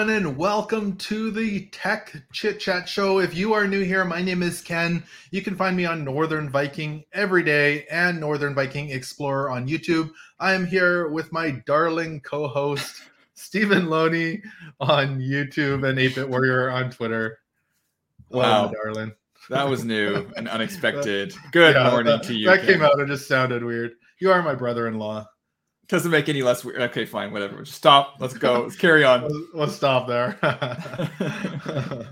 Everyone, and welcome to the Tech Chit Chat Show. If you are new here, my name is Ken. You can find me on Northern Viking every day and Northern Viking Explorer on YouTube. I am here with my darling co host, Stephen Loney on YouTube and 8 Bit Warrior on Twitter. Wow. Hello, darling. That was new and unexpected. Good Yeah, morning that, to you. That came out, it just sounded weird. You are my brother in law. Doesn't make any less weird. Okay, fine, whatever. Just stop. Let's go. Let's carry on. We'll stop there.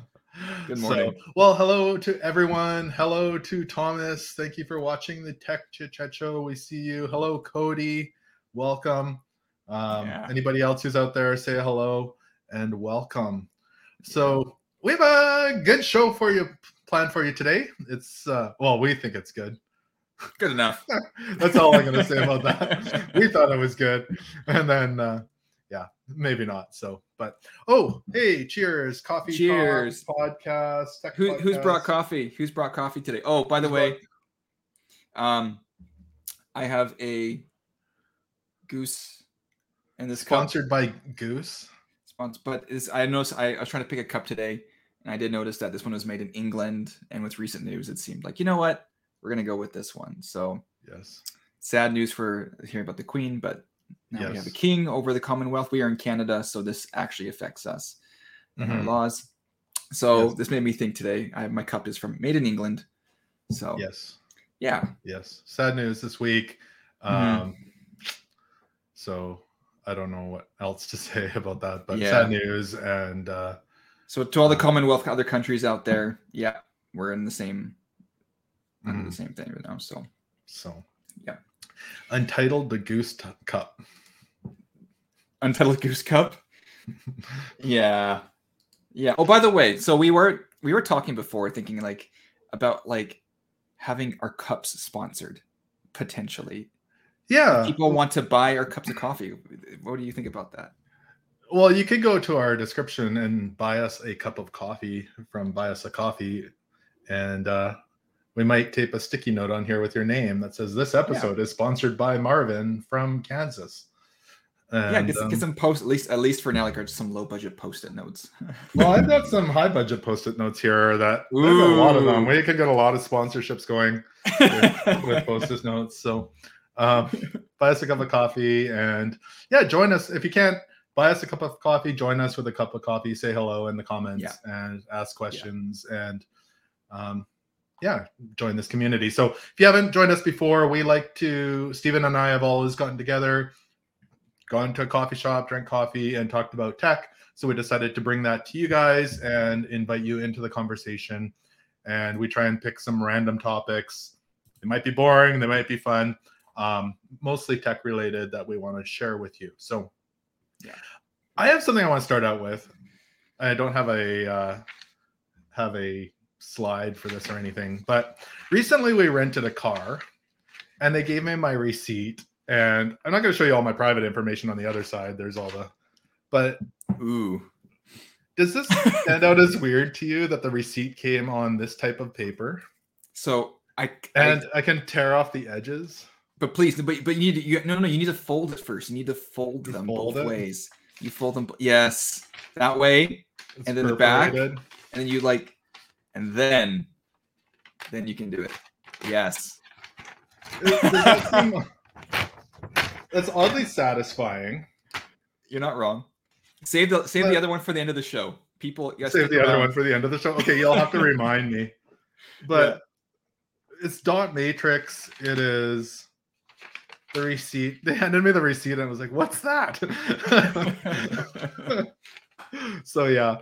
Good morning. So, well, hello to everyone. Hello to Thomas. Thank you for watching the Tech Chit Chat Show. We see you. Hello, Cody. Welcome. Um, Yeah. Anybody else who's out there, say hello and welcome. So we have a good show for you planned for you today. It's uh, well, we think it's good. Good enough. That's all I'm gonna say about that. We thought it was good, and then uh, yeah, maybe not. So, but oh, hey, cheers, coffee, Talk Cheers. podcast. Tech Who, who's brought coffee? Who's brought coffee today? Oh, by the Who's way, um, I have a goose in this cup. Sponsored by Goose. Sponsor, but is I noticed I, I was trying to pick a cup today, and I did notice that this one was made in England. And with recent news, it seemed like you know what, we're gonna go with this one. So Yes. sad news for hearing about the Queen, but now we have Yes. a king over the Commonwealth. We are in Canada, so this actually affects us and our Mhm. laws. So Yes. this made me think today. I my cup is from made in England. So Yes. yeah, Yes. Sad news this week. Mhm. Um, so I don't know what else to say about that, but Yeah. sad news. And uh, so to all the Commonwealth other countries out there, yeah, we're in the same mhm. the same thing right now. So so Yeah. Untitled the Goose T- Cup. Untitled Goose Cup. Yeah. Yeah. Oh, by the way, so we were we were talking before thinking like about like having our cups sponsored potentially. Yeah. People want to buy our cups of coffee. What do you think about that? Well, you could go to our description and buy us a cup of coffee from Buy Us a Coffee, and uh, we might tape a sticky note on here with your name that says this episode is sponsored by Marvin from Kansas. And, yeah, get, um, get some post at least at least for now, like some low budget post-it notes. well, I've got some high budget post-it notes here that I've a lot of them. Ooh. We can get a lot of sponsorships going with, with post-it notes. So um, buy us a cup of coffee and yeah, join us if you can't buy us a cup of coffee. Join us with a cup of coffee. Say hello in the comments Yeah. and ask questions and um, yeah, join this community. So if you haven't joined us before, we like to. Stephen and I have always gotten together, gone to a coffee shop, drank coffee, and talked about tech. So we decided to bring that to you guys and invite you into the conversation. And we try and pick some random topics. They might be boring, they might be fun, um, mostly tech related that we want to share with you. So, Yeah. I have something I want to start out with. I don't have a uh, have a slide for this or anything, but recently we rented a car, and they gave me my receipt. And I'm not going to show you all my private information on the other side. There's all the, but Ooh. does this stand out as weird to you that the receipt came on this type of paper So I, I and I, can tear off the edges? but please, but but you need to, you no no you need to fold it first. You need to fold them fold both it? ways. You fold them. Yes, that way, It's And then the back? and then you like, and then, then you can do it. Yes. That seem- That's oddly satisfying. You're not wrong. Save the save But- the other one for the end of the show. People, yes, Save the other one for the end of the show. Okay, you'll have to remind me. But it's dot matrix. It is the receipt. They handed me the receipt and I was like, what's that? so yeah.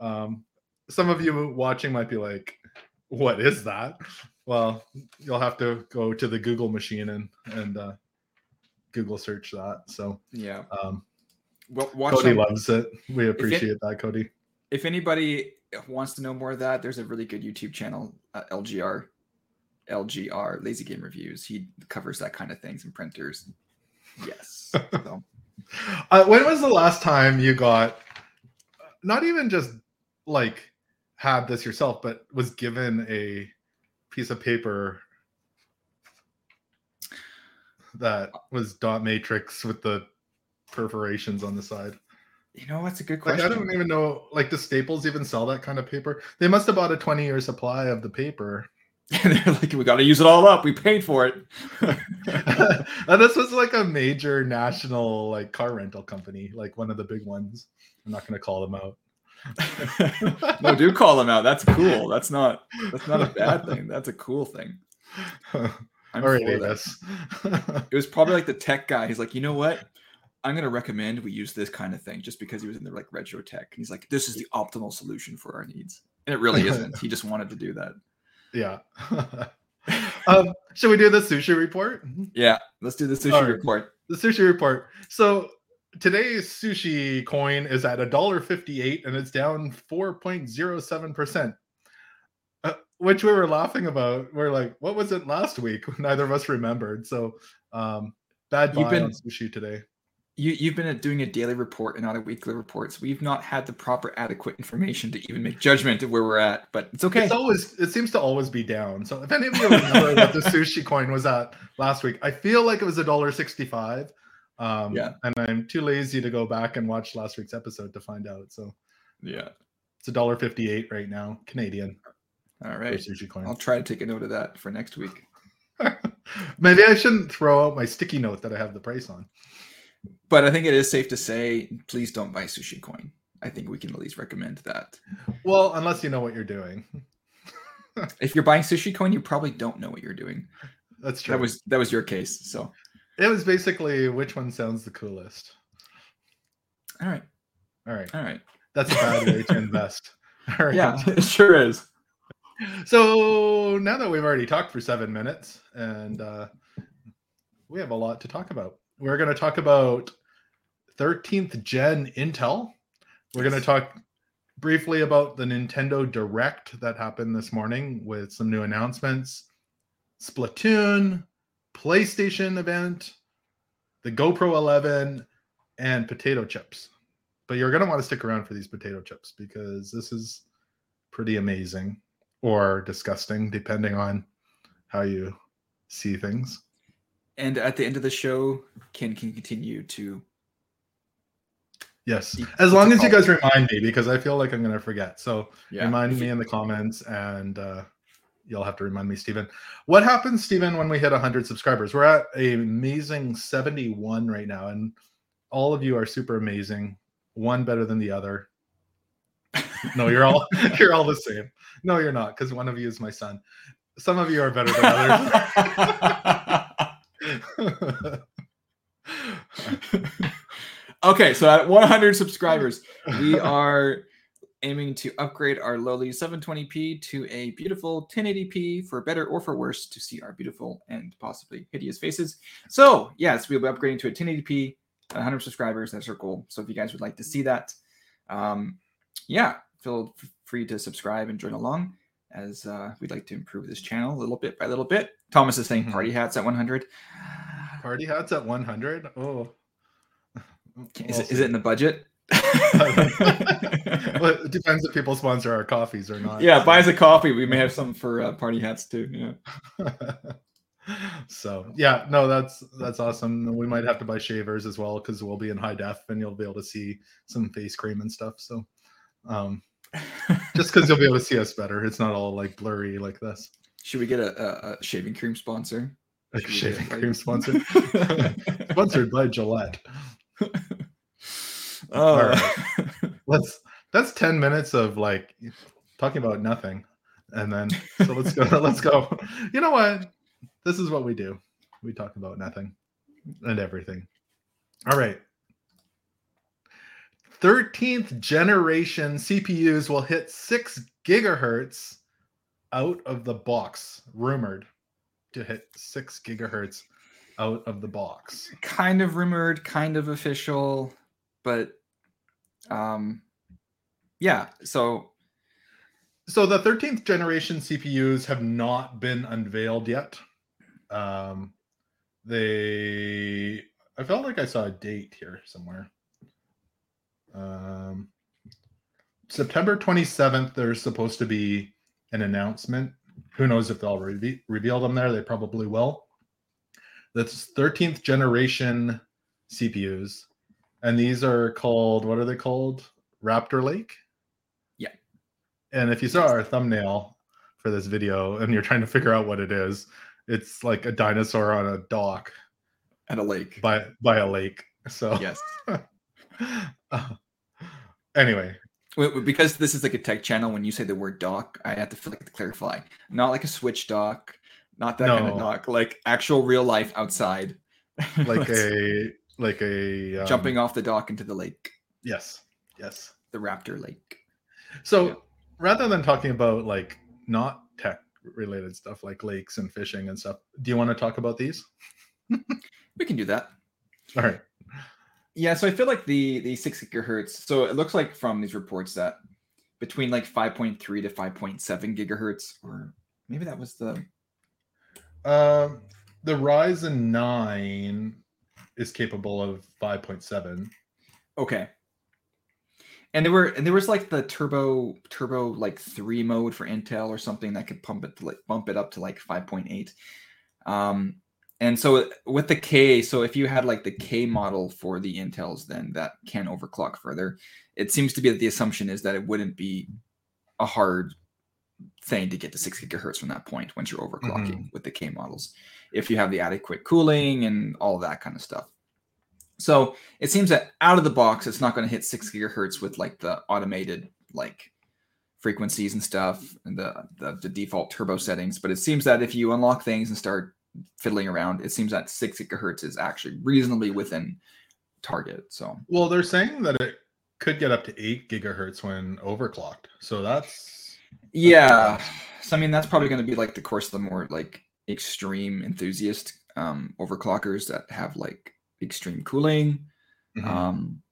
Um, some of you watching might be like, what is that? Well, you'll have to go to the Google machine and and uh, Google search that. So Yeah. um, Well, watch Cody loves it. We appreciate that, Cody. if anybody wants to know more of that, there's a really good YouTube channel, uh, LGR, LGR Lazy Game Reviews. He covers that kind of things and printers. Yes. So, Uh, when was the last time you got not even just like had this yourself, but was given a piece of paper that was dot matrix with the perforations on the side? You know, that's a good Like question. I don't even know. Like the Staples even sell that kind of paper? They must have bought a twenty-year supply of the paper. And they're like, we got to use it all up. We paid for it. and this was like a major national like car rental company, like one of the big ones. I'm not going to call them out. no, do call them out. That's cool. That's not. That's not a bad thing. That's a cool thing. I'm All right, for. Amos. It was probably like the tech guy. He's like, you know what? I'm gonna recommend we use this kind of thing just because he was in the like retro tech. And he's like, this is the optimal solution for our needs. And it really isn't. he just wanted to do that. yeah. um, should we do the sushi report? Yeah. Let's do the sushi right. report. The sushi report. So today's sushi coin is at a dollar fifty-eight, and it's down four point zero seven percent. Uh, Which we were laughing about. We're like, what was it last week? Neither of us remembered. So, um, bad You've buy been- on sushi today. You you've been doing a daily report and not a weekly report, so we've not had the proper adequate information to even make judgment of where we're at. But it's okay. It's always it seems to always be down. So if any of you remember what the sushi coin was at last week, I feel like it was a dollar sixty-five. Um, Yeah. and I'm too lazy to go back and watch last week's episode to find out. So yeah. it's a dollar fifty-eight right now, Canadian All right, sushi coin. I'll try to take a note of that for next week. Maybe I shouldn't throw out my sticky note that I have the price on. But I think it is safe to say, please don't buy sushi coin. I think we can at least recommend that. Well, unless you know what you're doing. If you're buying sushi coin, you probably don't know what you're doing. That's true. That was that was your case. So it was basically which one sounds the coolest. all right, All right. all right. That's a bad way to invest. All right. Yeah, it sure is. So now that we've already talked for seven minutes and uh, we have a lot to talk about, we're going to talk about 13th gen Intel. We're going to talk briefly about the Nintendo Direct that happened this morning with some new announcements Splatoon, PlayStation event, the GoPro 11, and potato chips. But you're going to want to stick around for these potato chips because this is pretty amazing or disgusting, depending on how you see things. And at the end of the show, Ken can continue to. Yes, as long as you guys remind me, because I feel like I'm going to forget. So Yeah, remind me in the comments, and uh, you'll have to remind me, Stephen. What happens, Stephen, when we hit 100 subscribers? We're at a amazing 71 right now, and all of you are super amazing. One better than the other. No, you're all you're all the same. No, you're not, because one of you is my son. Some of you are better than others. okay, so at 100 subscribers, we are aiming to upgrade our lowly 720p to a beautiful 1080p for better or for worse to see our beautiful and possibly hideous faces. So, yes, we'll be upgrading to a 1080p 100 subscribers. That's our goal. So, if you guys would like to see that, um, yeah, feel free to subscribe and join along as uh, we'd like to improve this channel a little bit by little bit. Thomas is saying Mhm. party hats at 100. Party hats at 100. Oh, Is, it, is it in the budget? well, it depends if people sponsor our coffees or not. yeah, buy us a coffee. We may have some for uh, party hats too. Yeah. so yeah, no, that's that's awesome. We might have to buy shavers as well because we'll be in high def and you'll be able to see some face cream and stuff. So, um, just because you'll be able to see us better, it's not all like blurry like this. Should we get a, a, a shaving cream sponsor? Like shaving cream sponsored, sponsored by Gillette. Oh. All let's that's 10 minutes of like talking about nothing. And then so let's go let's go. You know what? This is what we do. We talk about nothing and everything. All right. 13th generation cpus will hit 6 gigahertz out of the box rumored to hit 6 gigahertz out of the box. Kind of rumored, kind of official, but um, yeah. So so the 13th generation CPUs have not been unveiled yet. Um, they, I felt like I saw a date here somewhere. Um, September 27th, there's supposed to be an announcement. Who knows if they'll re- reveal them there? They probably will. That's 13th generation CPUs, and these are called what are they called? Raptor Lake. Yeah. And if you saw our thumbnail for this video and you're trying to figure out what it is, it's like a dinosaur on a dock At a lake. by by a lake. So Yes. Uh, anyway, Wait, because this is like a tech channel, when you say the word dock, I have to feel like to clarify. Not like a switch dock, not that kind of No. dock, like actual real life outside. like a like a um, jumping off the dock into the lake, Yes, yes. the Raptor Lake. So Yeah. rather than talking about like not tech related stuff like lakes and fishing and stuff, do you want to talk about these? We can do that. All right. Yeah, so I feel like the the six gigahertz. So it looks like from these reports that between like 5.3 to 5.7 gigahertz, or maybe that was the Um, the Ryzen nine is capable of five point seven. okay. And there were and there was like the turbo turbo like three mode for Intel or something that could pump it to like bump it up to like 5.8. Um and so with the K, so if you had like the K model for the Intels, then that can overclock further. It seems to be that the assumption is that it wouldn't be a hard thing to get to six gigahertz from that point once you're overclocking mm-hmm. with the K models, if you have the adequate cooling and all that kind of stuff. So it seems that out of the box, it's not going to hit six gigahertz with like the automated like frequencies and stuff and the, the the default turbo settings. But it seems that if you unlock things and start fiddling around, it seems that six gigahertz is actually reasonably within target. So Well, they're saying that it could get up to eight gigahertz when overclocked. So that's yeah, so I mean that's probably going to be like the course of the more like extreme enthusiast um, overclockers that have like extreme cooling. Mhm. Um,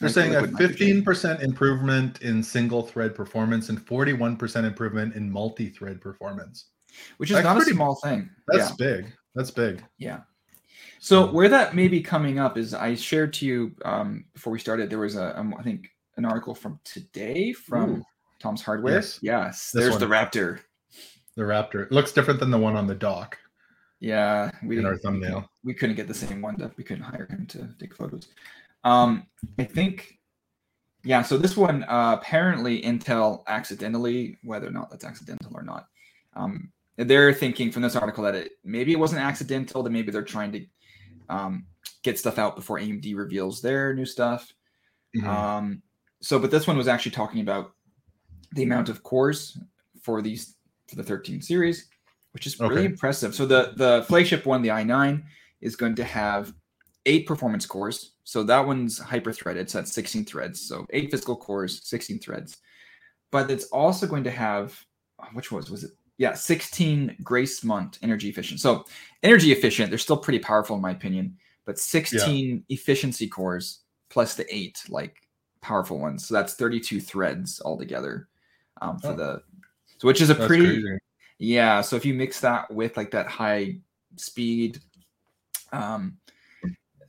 They're saying a 15% improvement in single thread performance and 41% improvement in multi thread performance. which is That's not a pretty- small thing. That's yeah. big. That's big. Yeah. So where that may be coming up is I shared to you um, before we started. There was a um, I think an article from today from Ooh. Tom's Hardware. Yes. Yes. This There's the. Raptor. The Raptor. It looks different than the one on the dock. Yeah, we In our thumbnail. couldn't- We couldn't get the same one. To, we couldn't hire him to take photos. Um, I think. Yeah. So this one uh, apparently Intel accidentally, whether or not that's accidental or not, um, they're thinking from this article that it maybe it wasn't accidental. That maybe they're trying to um, get stuff out before AMD reveals their new stuff. Mhm. Um, so, but this one was actually talking about the amount of cores for these for the 13 series, which is really Okay. impressive. So the the flagship one, the i9, is going to have eight performance cores. So that one's hyper threaded. So that's 16 threads. So eight physical cores, 16 threads. But it's also going to have uh, which was was it? Yeah, 16 Gracemont energy efficient. So energy efficient, they're still pretty powerful in my opinion, but 16 efficiency cores plus the eight like powerful ones. So that's 32 threads altogether um, for Oh. the so which is a That's pretty crazy. yeah. So if you mix that with like that high speed, um,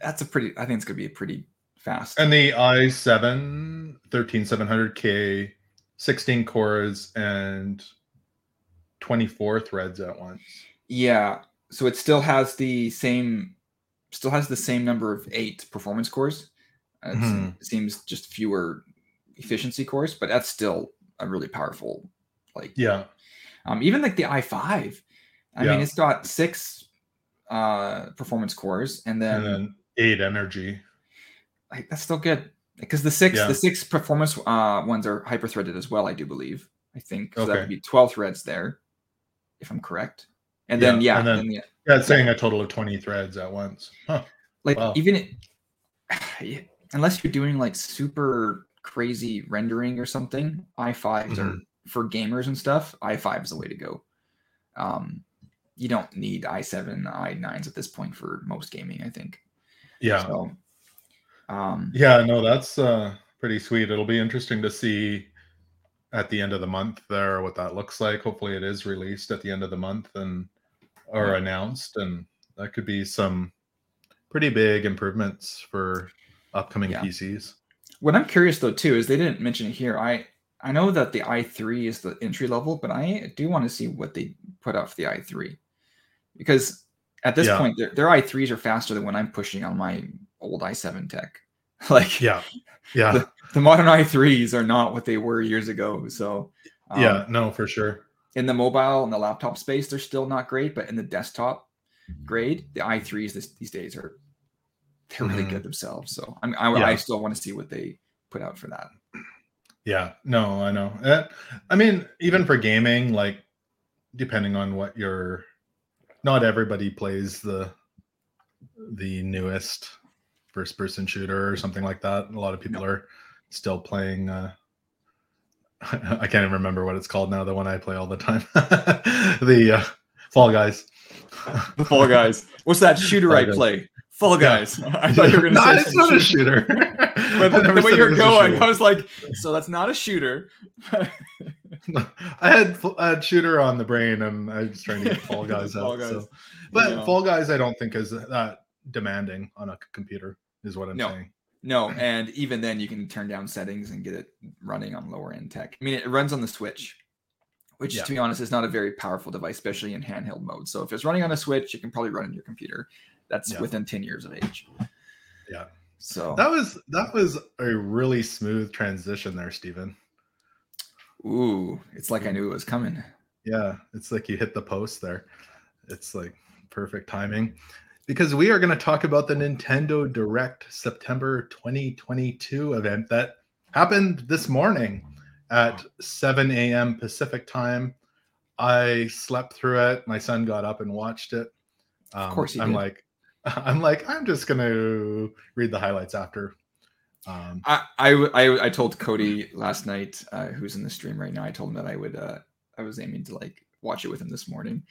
that's a pretty. I think it's gonna be a pretty fast. And the i7 13700K, 16 cores and 24 threads at once. yeah. So it still has the same, still has the same number of eight performance cores. Uh, Mhm. It seems just fewer efficiency cores, but that's still a really powerful. Like Yeah. Um, even like the i5, I Yeah. mean, it's got six uh, performance cores, and then, And then eight energy. like that's still good because the six Yeah. the six performance uh, ones are hyper threaded as well. I do believe. I think so that Okay. would be twelve threads there, if I'm correct. And then Yeah, yeah, and then- the- Yeah, it's saying a total of 20 threads at once. Huh. like wow. even it, unless you're doing like super crazy rendering or something, i5s are Mm-hmm. for gamers and stuff. i5 is the way to go. Um, you don't need i7, i9s at this point for most gaming, I think. Yeah. So, um, Yeah, no, that's uh pretty sweet. It'll be interesting to see at the end of the month there what that looks like. Hopefully it is released at the end of the month and or Yeah. announced and that could be some pretty big improvements for upcoming Yeah. PCs. What I'm curious though too is they didn't mention it here. I I know that the i3 is the entry level, but I do want to see what they put out for the i3 because at this Yeah. point their, their i3s are faster than when I'm pushing on my old i7 tech. like yeah, yeah, the, the modern i3s are not what they were years ago. So um, yeah, no, for sure. In the mobile and the laptop space, they're still not great, but in the desktop grade, the i3s this, these days are they're really mm-hmm. good themselves. So I, I, yeah. I still want to see what they put out for that. Yeah, no, I know. Uh, I mean, even for gaming, like depending on what your, not everybody plays the the newest first person shooter or something like that. A lot of people no. are still playing. Uh, I can't even remember what it's called now. The one I play all the time, the uh, Fall Guys. the Fall Guys. What's that shooter I play? Fall Guys. I thought you were going to say it's not shooter. a shooter. but the, the way you're going, I was like, so that's not a shooter. I had I had shooter on the brain, and I was trying to get Fall Guys Fall out. Guys. So. But Fall Guys, I don't think is that demanding on a computer. Is what I'm no. saying. No, and even then, you can turn down settings and get it running on lower end tech. I mean, it runs on the Switch, which, yeah. to be honest, is not a very powerful device, especially in handheld mode. So if it's running on a Switch, it can probably run on your computer that's yeah. within 10 years of age. Yeah. So that was that was a really smooth transition there, Stephen. Ooh, it's like I knew it was coming. Yeah, it's like you hit the post there. It's like perfect timing because we are going to talk about the Nintendo Direct September 2022 event that happened this morning at 7 a.m. Pacific time. I slept through it. My son got up and watched it. Um, of course, I'm did. like, I'm like, I'm just gonna read the highlights after. Um, I, I, I I told Cody last night, uh, who's in the stream right now. I told him that I would. Uh, I was aiming to like watch it with him this morning,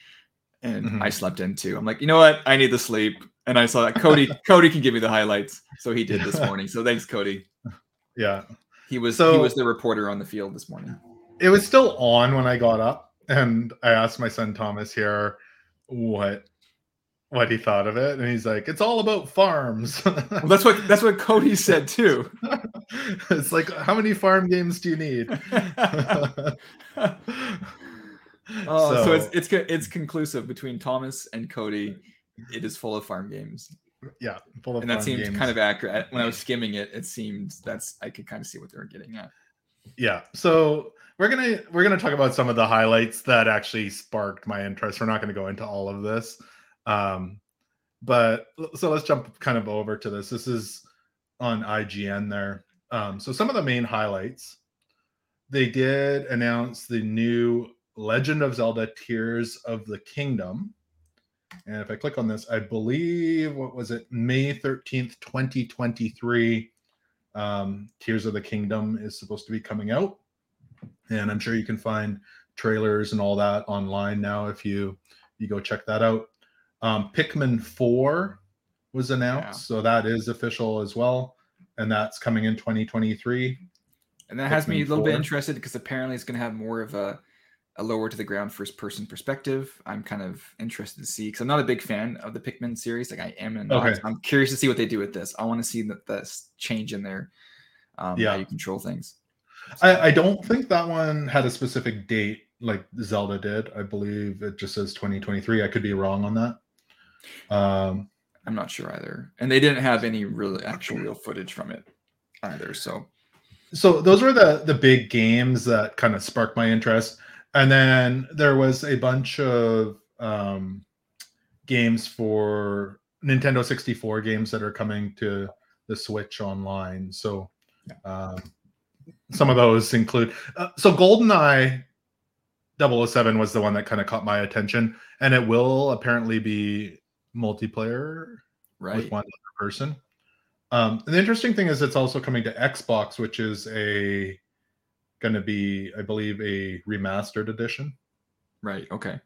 and mm-hmm. I slept in too. I'm like, you know what? I need the sleep, and I saw that Cody. Cody can give me the highlights, so he did this morning. So thanks, Cody. Yeah, he was so, he was the reporter on the field this morning. It was still on when I got up, and I asked my son Thomas here what what he thought of it, and he's like, "It's all about farms." well, that's what that's what Cody said too. it's like, how many farm games do you need? oh, so, so, it's it's it's conclusive between Thomas and Cody. It is full of farm games. Yeah, full of and that seemed games. kind of accurate. When I was skimming it, it seemed that's I could kind of see what they were getting at. Yeah, so we're gonna we're gonna talk about some of the highlights that actually sparked my interest. We're not gonna go into all of this. Um, but so let's jump kind of over to this. This is on IGN there. Um, so some of the main highlights they did announce the new Legend of Zelda Tears of the Kingdom. And if I click on this, I believe what was it, May 13th, 2023. Um, Tears of the Kingdom is supposed to be coming out. And I'm sure you can find trailers and all that online now if you you go check that out. Um, Pikmin 4 was announced, yeah. so that is official as well, and that's coming in 2023. And that Pikmin has me a little 4. bit interested because apparently it's going to have more of a, a lower to the ground first person perspective. I'm kind of interested to see because I'm not a big fan of the Pikmin series. Like I am, and okay. I'm curious to see what they do with this. I want to see that this change in there. Um, yeah, how you control things. I, I don't think that one had a specific date like Zelda did. I believe it just says 2023. I could be wrong on that. Um, I'm not sure either, and they didn't have any real actual real footage from it either. So, so those were the the big games that kind of sparked my interest, and then there was a bunch of um, games for Nintendo 64 games that are coming to the Switch online. So, um, some of those include uh, so GoldenEye 007 was the one that kind of caught my attention, and it will apparently be multiplayer right. with one other person. Um, and the interesting thing is it's also coming to Xbox, which is a going to be, I believe, a remastered edition. Right. Okay.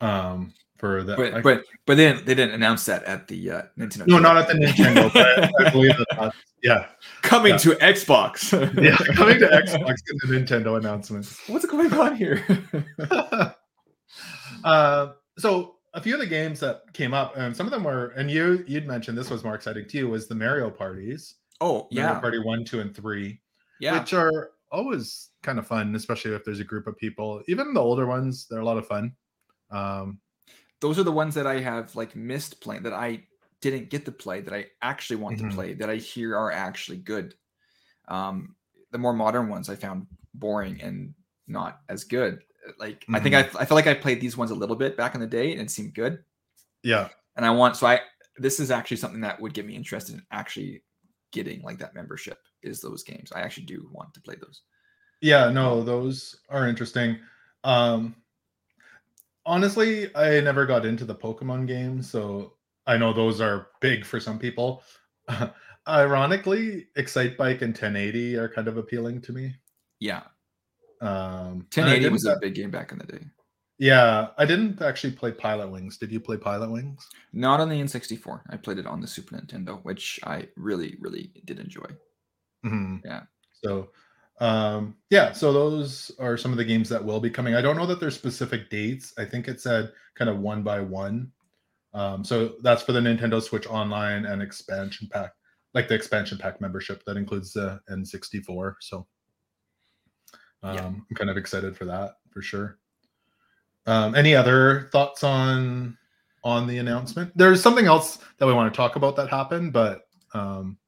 Um, for that, but I, but but then they didn't announce that at the uh, Nintendo. No, not at the Nintendo. but I believe that. yeah, coming yeah. to Xbox. yeah, coming to Xbox in the Nintendo announcement. What's going on here? uh, so a few of the games that came up, and some of them were, and you you'd mentioned this was more exciting to you, was the Mario parties. Oh yeah, Mario Party one, two, and three. Yeah, which are always kind of fun, especially if there's a group of people. Even the older ones, they're a lot of fun. Um, Those are the ones that I have like missed playing that I didn't get to play that I actually want Mhm. to play that I hear are actually good. Um, the more modern ones I found boring and not as good. Like I think I, I felt like I played these ones a little bit back in the day and it seemed good. Yeah. And I want so I this is actually something that would get me interested in actually getting like that membership is those games. I actually do want to play those. Yeah, no, those are interesting. Um honestly, I never got into the Pokemon games, so I know those are big for some people. Ironically, Excitebike and 1080 are kind of appealing to me. Yeah. Um 1080 was a a- big game back in the day. yeah, I didn't actually play Pilotwings. Did you play Pilotwings? Not on the N64. I played it on the Super Nintendo, which I really, really did enjoy. Mhm. Yeah. So, um, yeah. So those are some of the games that will be coming. I don't know that there's specific dates. I think it said kind of one by one. Um, so that's for the Nintendo Switch Online and expansion pack, like the expansion pack membership that includes the N64. So, um, Yeah. I'm kind of excited for that for sure. Um, any other thoughts on on the announcement? There's something else that we want to talk about that happened, but um,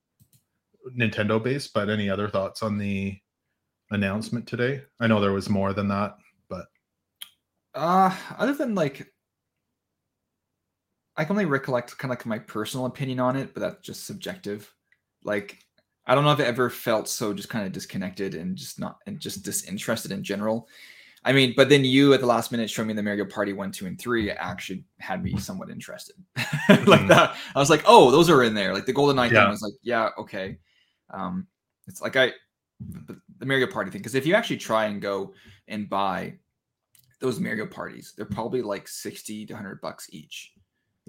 Nintendo based. But any other thoughts on the announcement today? I know there was more than that, but Uh, other than like, I can only recollect kind of like my personal opinion on it, but that's just subjective. Like, I don't know if I ever felt so just kind of disconnected and just not and just disinterested in general. I mean, but then you at the last minute showing me the Mario Party one, two, and three actually had me somewhat interested. like Mhm. that, I was like, oh, those are in there. Like the GoldenEye Yeah. thing was like, yeah, okay. Um, it's like I, the Mario Party thing because if you actually try and go and buy those Mario parties, they're probably like 60 to 100 bucks each.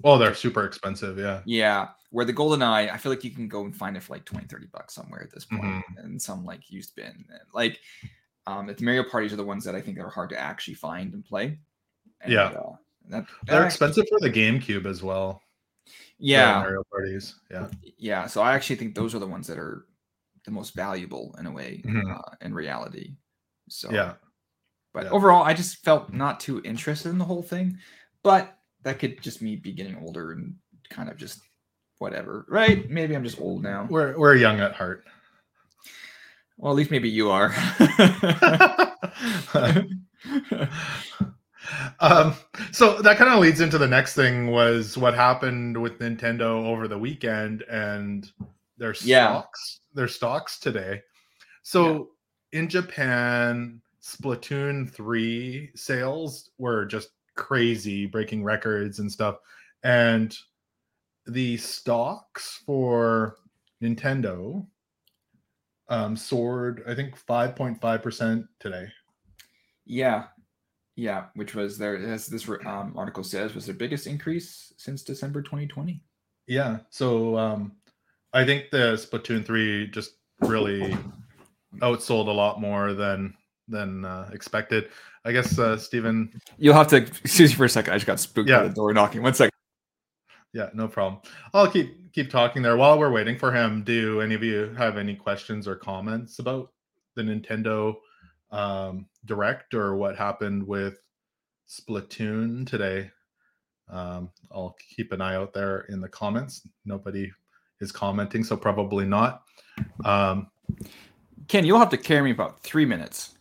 Oh, they're super expensive. Yeah, Yeah. Where the GoldenEye, I feel like you can go and find it for like 20, 30 bucks somewhere at this point, Mhm. and some like used bin. Like, um, the Mario parties are the ones that I think are hard to actually find and play. And, Yeah. Uh, that, they're that- expensive for the GameCube as well. Yeah. Mario parties. Yeah, Yeah. So I actually think those are the ones that are the most valuable in a way Mhm. uh, in reality. So, yeah. But Yeah. overall, I just felt not too interested in the whole thing. But that could just me be getting older and kind of just whatever, right? Maybe I'm just old now. We're we're young at heart. Well, at least maybe you are. um, so that kind of leads into the next thing was what happened with Nintendo over the weekend and their Yeah. stocks, their stocks today. So in Japan, Splatoon 3 sales were just crazy, breaking records and stuff. And the stocks for Nintendo um, soared, I think, 5.5% today. yeah, yeah. Which was their, as this um, article says, was their biggest increase since December 2020. Yeah. So um, I think the Splatoon 3 just really outsold a lot more than than uh, expected. I guess uh, Stephen. You'll have to excuse me for a second. I just got spooked Yeah. by the door knocking. One second. Yeah, no problem. I'll keep keep talking there while we're waiting for him. Do any of you have any questions or comments about the Nintendo um, Direct or what happened with Splatoon today? Um, I'll keep an eye out there in the comments. Nobody is commenting, so probably not. Um, Ken, you'll have to carry me about three minutes.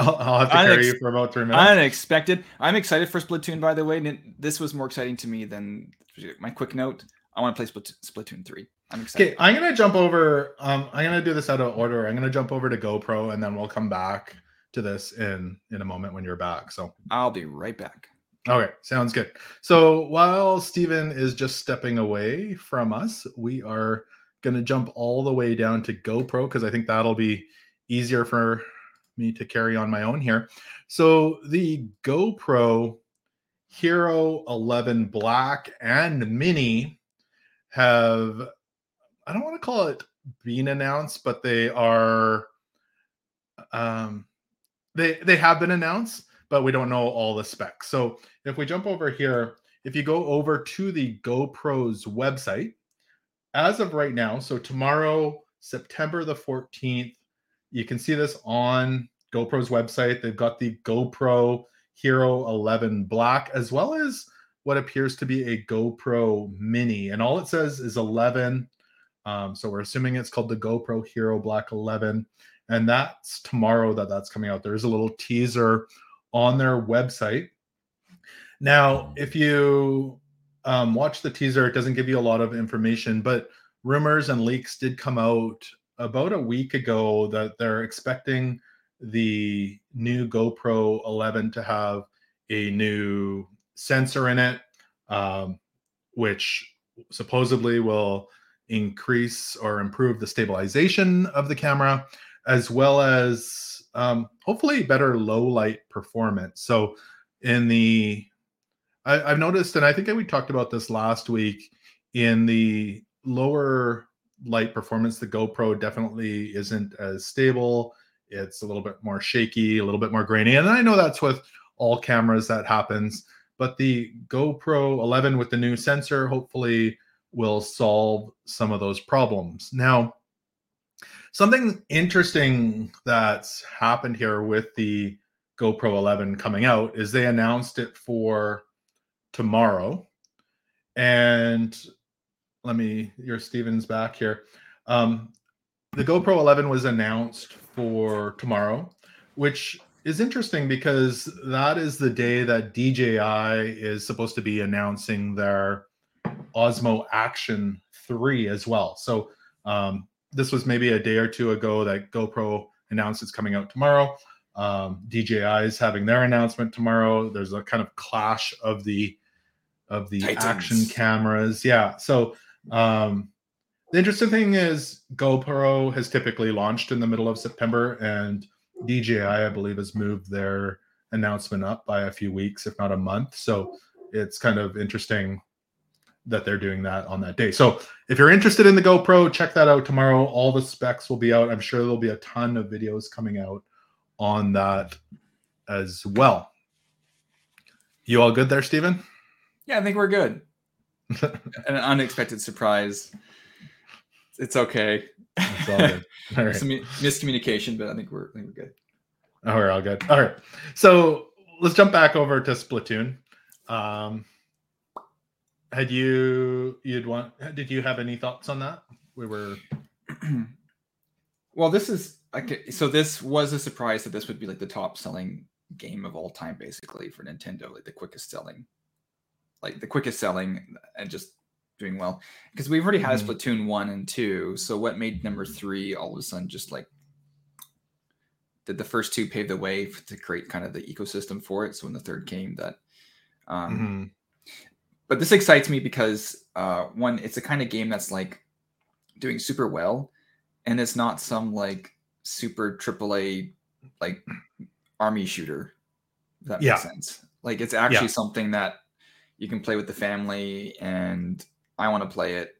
I'll, I'll have to Unex- carry you for about three minutes. Unexpected. I'm excited for Splatoon, by the way. This was more exciting to me than my quick note. I want to play Splat- Splatoon 3. I'm excited. Okay, I'm gonna jump over. Um, I'm gonna do this out of order. I'm gonna jump over to GoPro, and then we'll come back to this in in a moment when you're back. So, I'll be right back. okay, sounds good. So while Stephen is just stepping away from us, we are gonna jump all the way down to GoPro because I think that'll be easier for me to carry on my own here. So the GoPro Hero 11 Black and Mini have I don't want to call it being announced, but they are um they they have been announced, but we don't know all the specs. So if we jump over here, if you go over to the GoPro's website, as of right now, so tomorrow, September the 14th, you can see this on GoPro's website. They've got the GoPro Hero 11 Black as well as what appears to be a GoPro Mini, and all it says is 11. Um, so we're assuming it's called the GoPro Hero Black 11, and that's tomorrow that that's coming out. There's a little teaser on their website. Now, if you um, watch the teaser, it doesn't give you a lot of information, but rumors and leaks did come out about a week ago that they're expecting the new GoPro 11 to have a new sensor in it, um, which supposedly will increase or improve the stabilization of the camera, as well as um, hopefully better low light performance. So, in the I, I've noticed, and I think we talked about this last week, in the lower light performance, the GoPro definitely isn't as stable. It's a little bit more shaky, a little bit more grainy. And I know that's with all cameras that happens, but the GoPro 11 with the new sensor hopefully will solve some of those problems. Now, something interesting that's happened here with the GoPro 11 coming out is they announced it for tomorrow. And let me, your Stephen's back here. Um, the GoPro 11 was announced for tomorrow, which is interesting because that is the day that DJI is supposed to be announcing their Osmo Action 3 as well. So um, this was maybe a day or two ago that GoPro announced it's coming out tomorrow. Um, DJI is having their announcement tomorrow. There's a kind of clash of the of the Titans. action cameras. Yeah. So um, the interesting thing is GoPro has typically launched in the middle of September, and DJI, I believe, has moved their announcement up by a few weeks, if not a month. So it's kind of interesting that they're doing that on that day. So if you're interested in the GoPro, check that out tomorrow. All the specs will be out. I'm sure there'll be a ton of videos coming out on that as well. You all good there, Stephen? Yeah, I think we're good. An unexpected surprise. It's okay. It's all good. All right. Some miscommunication, but I think we're, I think we're good. Oh, we're all good. All right. So let's jump back over to Splatoon. Um, had you you'd want did you have any thoughts on that? We were well, this is okay. So this was a surprise that this would be like the top selling game of all time, basically for Nintendo, like the quickest selling like the quickest selling and just doing well because we've already had mm-hmm. Splatoon one and two. So what made number three all of a sudden just like did the first two pave the way to create kind of the ecosystem for it? So when the third came, that. Um, mm-hmm. But this excites me because uh, one, it's a kind of game that's like doing super well, and it's not some like super AAA like army shooter. that yeah. makes sense. Like it's actually yeah. something that you can play with the family, and I want to play it.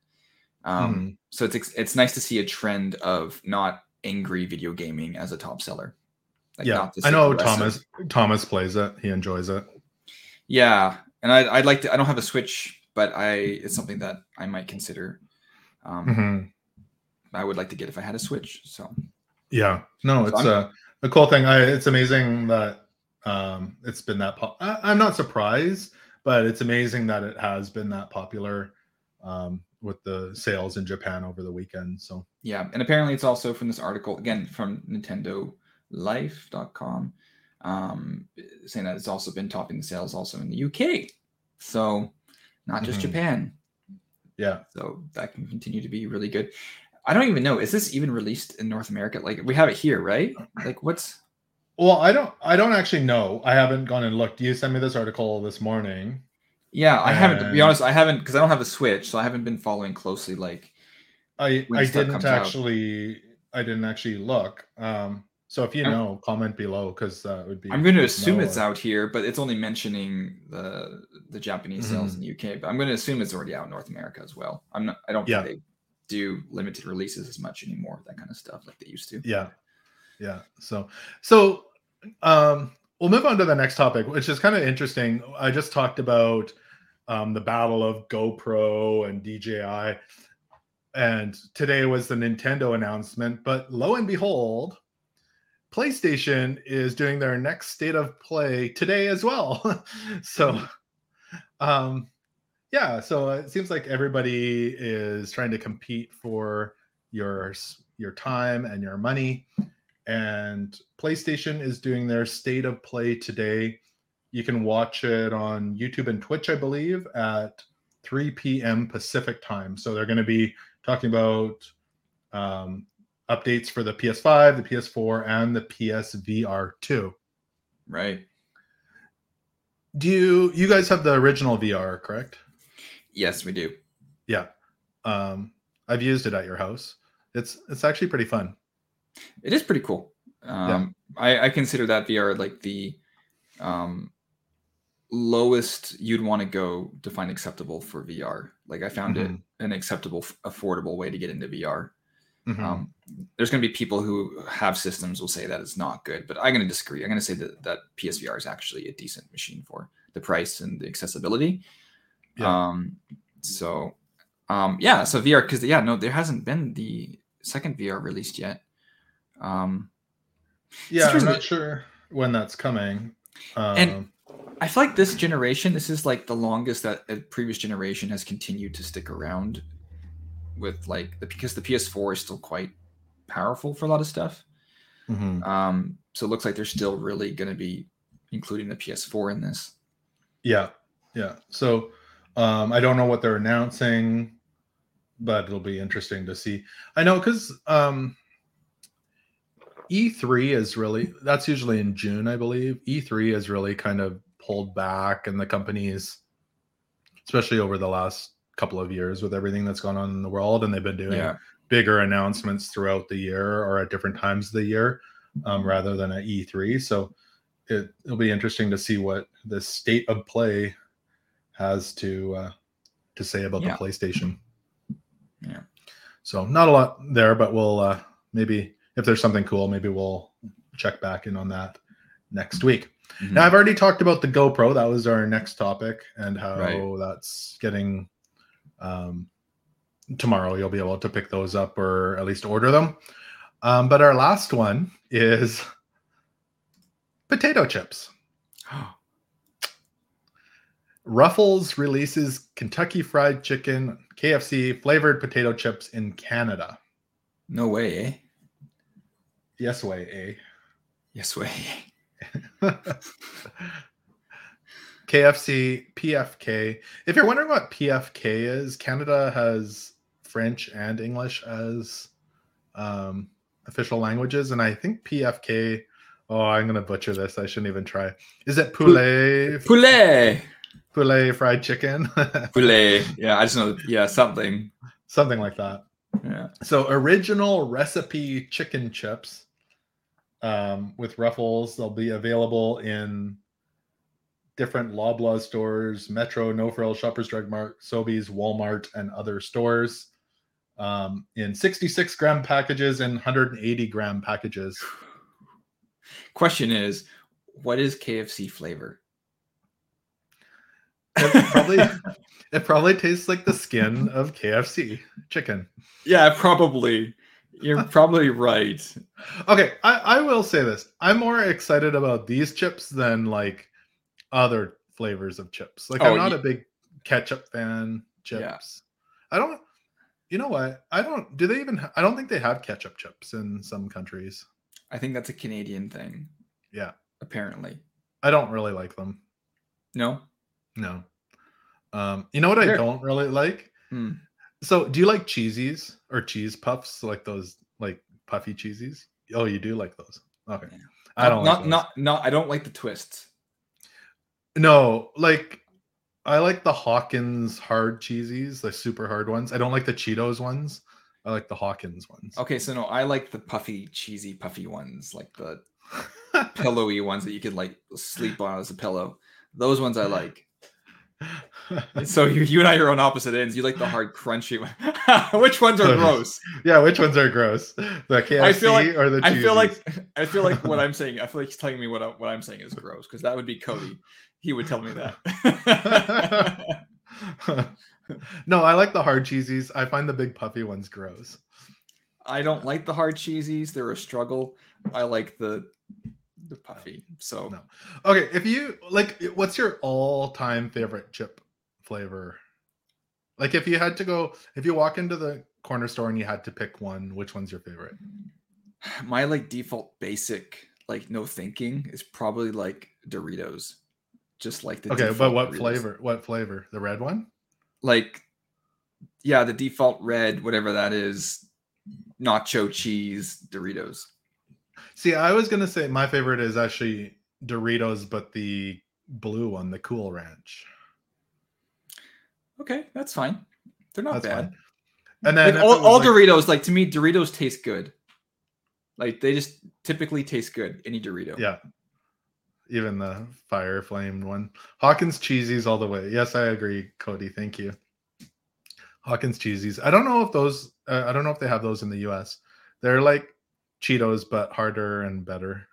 Um, mm. So it's it's nice to see a trend of not angry video gaming as a top seller. Like yeah, I know Thomas. Thomas plays it. He enjoys it. Yeah, and I'd, I'd like to. I don't have a Switch, but I it's something that I might consider. Um, mm-hmm. I would like to get if I had a Switch. So. Yeah. No, so it's a a cool thing. I, it's amazing that um, it's been that. Po- I, am not surprised but it's amazing that it has been that popular um, with the sales in Japan over the weekend. So yeah, and apparently it's also from this article again from Nintendo Life.com, um, saying that it's also been topping the sales also in the UK. So not just mm-hmm. Japan. Yeah. So that can continue to be really good. I don't even know. Is this even released in North America? Like we have it here, right? Like what's well, I don't. I don't actually know. I haven't gone and looked. You sent me this article this morning. Yeah, I haven't. To be honest, I haven't because I don't have a Switch, so I haven't been following closely. Like, I I didn't actually. Out. I didn't actually look. Um, so if you I'm, know, comment below because that would be. I'm going to assume it's out here, but it's only mentioning the the Japanese mm-hmm. sales in the UK. But I'm going to assume it's already out in North America as well. I'm not. I don't yeah. think they do limited releases as much anymore. That kind of stuff like they used to. Yeah, yeah. So so um, we'll move on to the next topic, which is kind of interesting. I just talked about um, the battle of GoPro and DJI, and today was the Nintendo announcement. But lo and behold, PlayStation is doing their next state of play today as well. so um, yeah, so it seems like everybody is trying to compete for your your time and your money. And PlayStation is doing their state of play today. You can watch it on YouTube and Twitch, I believe, at 3 p.m. Pacific time. So they're going to be talking about um, updates for the PS5, the PS4, and the PSVR 2. Right. Do you you guys have the original VR, correct? Yes, we do. Yeah. Um, I've used it at your house. It's it's actually pretty fun. It is pretty cool. Um, yeah. I, I consider that VR like the um, lowest you'd want to go to find acceptable for VR. Like I found mm-hmm. it an acceptable, affordable way to get into VR. Mm-hmm. Um, there's going to be people who have systems will say that it's not good, but I'm going to disagree. I'm going to say that that PSVR is actually a decent machine for the price and the accessibility. Yeah. Um, so, um, yeah, so VR because yeah, no, there hasn't been the second VR released yet. Um, yeah, I'm not sure when that's coming. Um, and I feel like this generation, this is like the longest that a previous generation has continued to stick around with like the because the PS4 is still quite powerful for a lot of stuff. Mm-hmm. Um, so it looks like they're still really going to be including the PS4 in this. Yeah, yeah. So um, I don't know what they're announcing, but it'll be interesting to see. I know because um, E3 is really that's usually in June, I believe. E3 is really kind of pulled back, and the companies, especially over the last couple of years with everything that's gone on in the world, and they've been doing yeah. bigger announcements throughout the year or at different times of the year um, rather than at E3. So it, will be interesting to see what the state of play has to uh, to say about yeah. the PlayStation. Yeah. So not a lot there, but we'll uh, maybe if there's something cool, maybe we'll check back in on that next week. Mm-hmm. Now I've already talked about the GoPro. That was our next topic, and how right. that's getting. Um, tomorrow you'll be able to pick those up or at least order them. Um, but our last one is potato chips. Ruffles releases Kentucky Fried Chicken KFC flavored potato chips in Canada. No way, eh? Yes way, eh? Yes way. KFC, PFK. If you're wondering what PFK is, Canada has French and English as um, official languages, and I think PFK. Oh, I'm gonna butcher this. I shouldn't even try. Is it poulet? Poulet. Poulet fried chicken. poulet. Yeah, I just know. Yeah, something. Something like that. Yeah. So original recipe chicken chips um, with Ruffles. They'll be available in different Loblaw stores, Metro, No Frills, Shoppers Drug Mart, Sobeys, Walmart, and other stores. Um, in 66 gram packages and 180 gram packages. Question is, what is KFC flavor? It probably it probably tastes like the skin of KFC chicken. Yeah, probably. You're probably right. Okay, I, I will say this. I'm more excited about these chips than like other flavors of chips. Like oh, I'm not a big ketchup fan chips. Yeah. I don't you know what? I don't do they even I don't think they have ketchup chips in some countries. I think that's a Canadian thing. Yeah. Apparently. I don't really like them. No. No. Um, you know what I don't really like? Hmm. So, do you like cheesies or cheese puffs, like those like puffy cheesies? Oh, you do like those. Okay. Yeah. I don't not like not not I don't like the twists. No, like I like the Hawkins hard cheesies, the super hard ones. I don't like the Cheetos ones. I like the Hawkins ones. Okay, so no, I like the puffy, cheesy, puffy ones, like the pillowy ones that you could like sleep on as a pillow. Those ones I like so you, you and I are on opposite ends. You like the hard crunchy one. which ones are gross? Yeah, which ones are gross? The KFC I feel like, or the I feel like I feel like what I'm saying. I feel like he's telling me what I, what I'm saying is gross because that would be Cody. He would tell me that. no, I like the hard cheesies. I find the big puffy ones gross. I don't like the hard cheesies. They're a struggle. I like the the puffy. So no. Okay, if you like, what's your all-time favorite chip flavor? Like if you had to go, if you walk into the corner store and you had to pick one, which one's your favorite? My like default basic, like no thinking, is probably like Doritos. Just like the Okay, but what Doritos. flavor? What flavor? The red one? Like, yeah, the default red, whatever that is, nacho cheese Doritos. See, I was gonna say my favorite is actually Doritos, but the blue one, the Cool Ranch. Okay, that's fine. They're not That's bad. fine. And then Like, all, all like- Doritos, like to me, Doritos taste good. Like they just typically taste good. Any Dorito. Yeah. Even the fire flamed one. Hawkins cheesies all the way. Yes, I agree, Cody. Thank you. Hawkins cheesies. I don't know if those uh, I don't know if they have those in the US. They're like Cheetos but harder and better.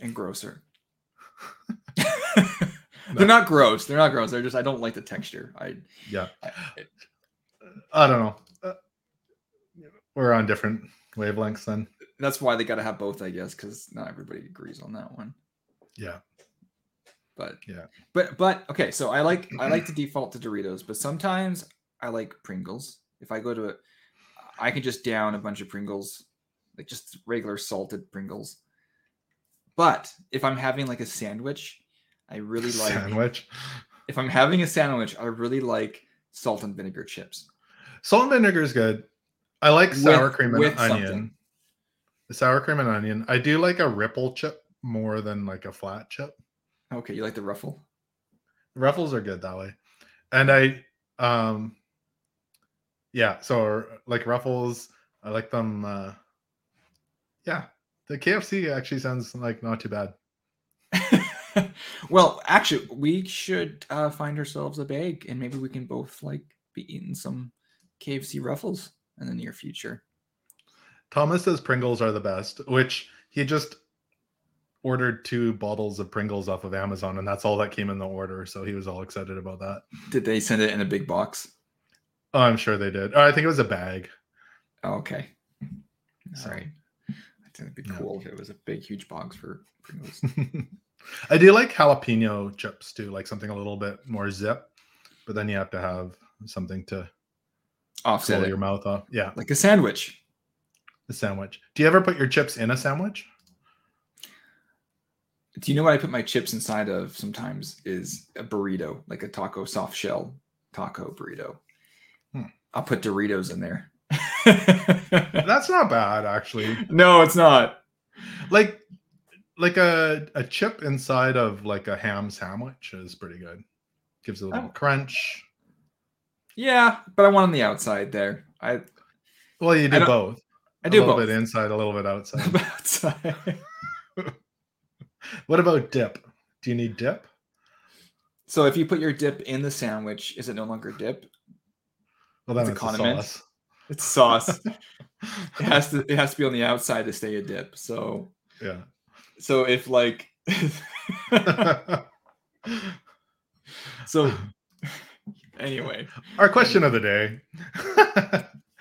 and grosser. They're not gross. They're not gross. They're just I don't like the texture. I Yeah. I- I don't know. Uh, We're on different wavelengths then. that's why they got to have both, I guess, because not everybody agrees on that one. Yeah. But Yeah. but but okay. So I like I like to default to Doritos, but sometimes I like Pringles. If I go to a, I can just down a bunch of Pringles, like just regular salted Pringles. But if I'm having like a sandwich, I really like Sandwich. if I'm having a sandwich, I really like salt and vinegar chips. Salt and vinegar is good. I like sour With- cream and onion. something. The sour cream and onion. I do like a ripple chip more than like a flat chip. Okay, you like the ruffle? Ruffles are good that way. And I um yeah, so like ruffles, I like them uh yeah. The KFC actually sounds like not too bad. well, actually, we should uh, find ourselves a bag, and maybe we can both like be eating some KFC ruffles in the near future. Thomas says Pringles are the best, which he just ordered two bottles of Pringles off of Amazon, and that's all that came in the order. So he was all excited about that. Did they send it in a big box? Oh, I'm sure they did. Oh, I think it was a bag. Oh, okay. So- All right. It'd be Yeah. cool if it was a big, huge box for Pringles. I do like jalapeno chips too, like something a little bit more zip, but then you have to have something to Offset your mouth off. Yeah, like a sandwich. the sandwich. Do you ever put your chips in a sandwich? Do you know what I put my chips inside of sometimes is a burrito, like a taco soft shell taco burrito. Hmm. I'll put Doritos in there. That's not bad actually. no, it's not. Like like a a chip inside of like a ham sandwich is pretty good. Gives it a little Oh. crunch. Yeah, but I want on the outside there. I Well, you I do don't- both. I do both. a little both. bit inside, a little bit outside. outside. what about dip? Do you need dip? so if you put your dip in the sandwich, is it no longer dip? Well, then it's, a condiment. sauce. It's sauce. it has to it has to be on the outside to stay a dip. So yeah. so if like so anyway, Our question of the day.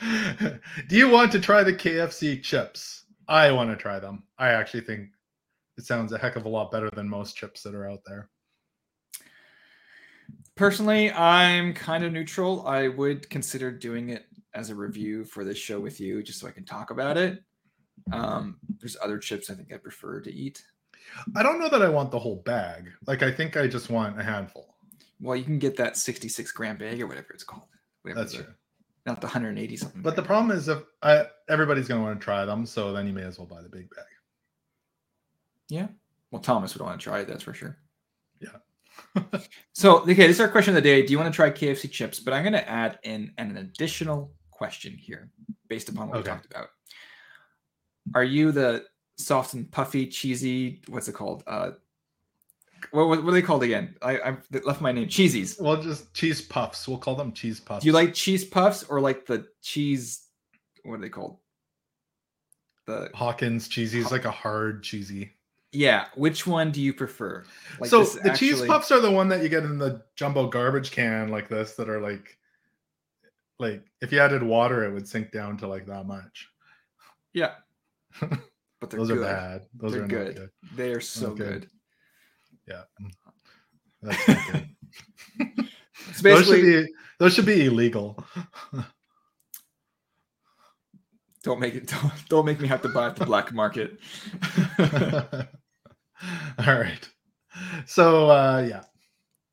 Do you want to try the KFC chips? I want to try them. I actually think it sounds a heck of a lot better than most chips that are out there. personally, I'm kind of neutral. I would consider doing it as a review for this show with you, just so I can talk about it. Um, there's other chips I think I prefer to eat. I don't know that I want the whole bag. Like I think I just want a handful. Well, you can get that 66 gram bag or whatever it's called. Whatever That's true. Not the 180 something. But the problem is if I, everybody's going to want to try them, so then you may as well buy the big bag. yeah. Well, Thomas would want to try it. That's for sure. Yeah. So, okay, this is our question of the day. Do you want to try KFC chips? But I'm going to add in an additional question here based upon what Okay. we talked about. Are you the soft and puffy, cheesy, what's it called? Uh, what, what, are they called again? I, I left my name. Cheesies. Well, just cheese puffs. We'll call them cheese puffs. Do you like cheese puffs or like the cheese? What are they called? The Hawkins cheesies, like a hard cheesy. yeah. Which one do you prefer? Like so the cheese puffs are the one that you get in the jumbo garbage can like this that are like like if you added water it would sink down to like that much Yeah. But they're those good. are bad those They're are good. good They are so Okay. good. yeah that's not good That's those should be those should be illegal. don't make it don't, don't make me have to buy at the black market. All right. So uh yeah.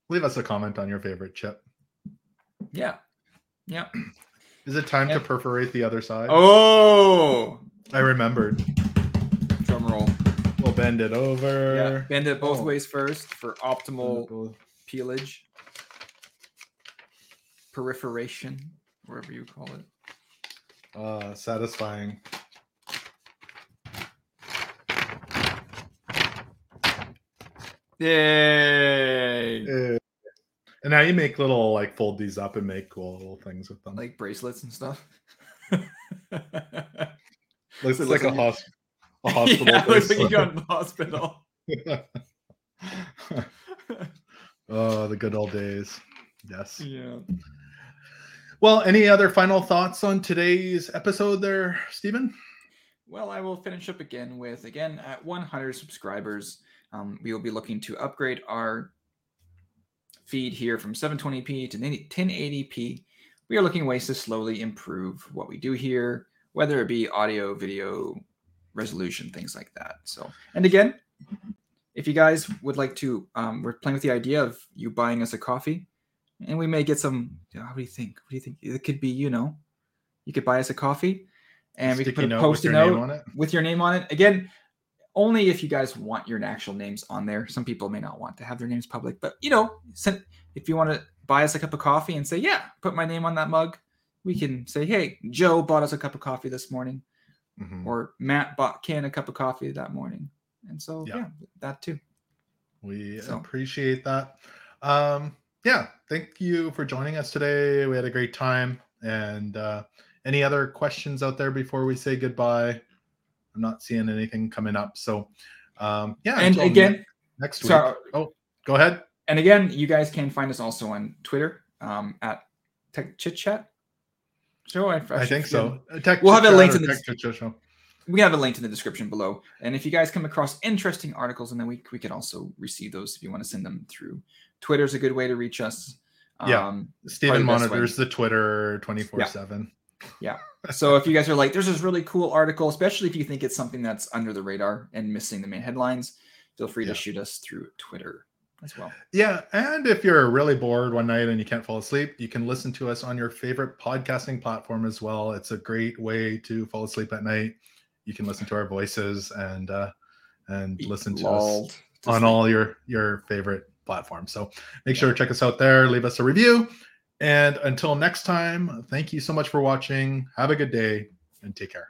Leave us a comment on your favorite chip. Yeah. Yeah. Is it time to perforate the other side? Oh, I remembered. Drum roll. We'll bend it over. Yeah. Bend it both Oh. ways first for optimal peelage, perforation, whatever you call it. Uh, satisfying. Yay! Uh, and now you make little like fold these up and make cool little things with them. Like bracelets and stuff. looks like a, listen, you- hos- a hospital. yeah, looks like you bracelet. go to the hospital. oh, the good old days. Yes. yeah. Well, any other final thoughts on today's episode there, Stephen? Well, I will finish up again with again at 100 subscribers, um, we will be looking to upgrade our feed here from 720p to 1080p. We are looking ways to slowly improve what we do here, whether it be audio, video, resolution, things like that. So, and again, if you guys would like to, um, we're playing with the idea of you buying us a coffee, and we may get some. How do you think? What do you think? It could be, you know, you could buy us a coffee, and we could put a note with post-it your note on it. with your name on it. Again, only if you guys want your actual names on there. Some people may not want to have their names public, but you know, if you want to buy us a cup of coffee and say, "Yeah, put my name on that mug," we can say, "Hey, Joe bought us a cup of coffee this morning," Mhm. or Matt bought Ken a cup of coffee that morning, and so Yeah. yeah, that too. We So- appreciate that. Um, yeah, thank you for joining us today. We had a great time. And uh, any other questions out there before we say goodbye? I'm not seeing anything coming up. So, um, yeah. And again, ne- next week. so Oh, go ahead. and again, you guys can find us also on Twitter um, at Tech Chit Chat. Show I, I think so. Uh, Tech We'll have a link in the Tech Chit Show. we have a link in the description below. And if you guys come across interesting articles in the week, we can also receive those if you want to send them through. Twitter's a good way to reach us. Yeah. Um, Stephen best way. monitors the Twitter 24 7. So if you guys are like, there's this really cool article, especially if you think it's something that's under the radar and missing the main headlines, feel free Yeah. to shoot us through Twitter as well. Yeah, and if you're really bored one night and you can't fall asleep, you can listen to us on your favorite podcasting platform as well. It's a great way to fall asleep at night. You can listen to our voices and uh, and listen to us to on sleep. all your your favorite platforms. So make sure to check us out there. Leave us a review. And until next time, thank you so much for watching. Have a good day and take care.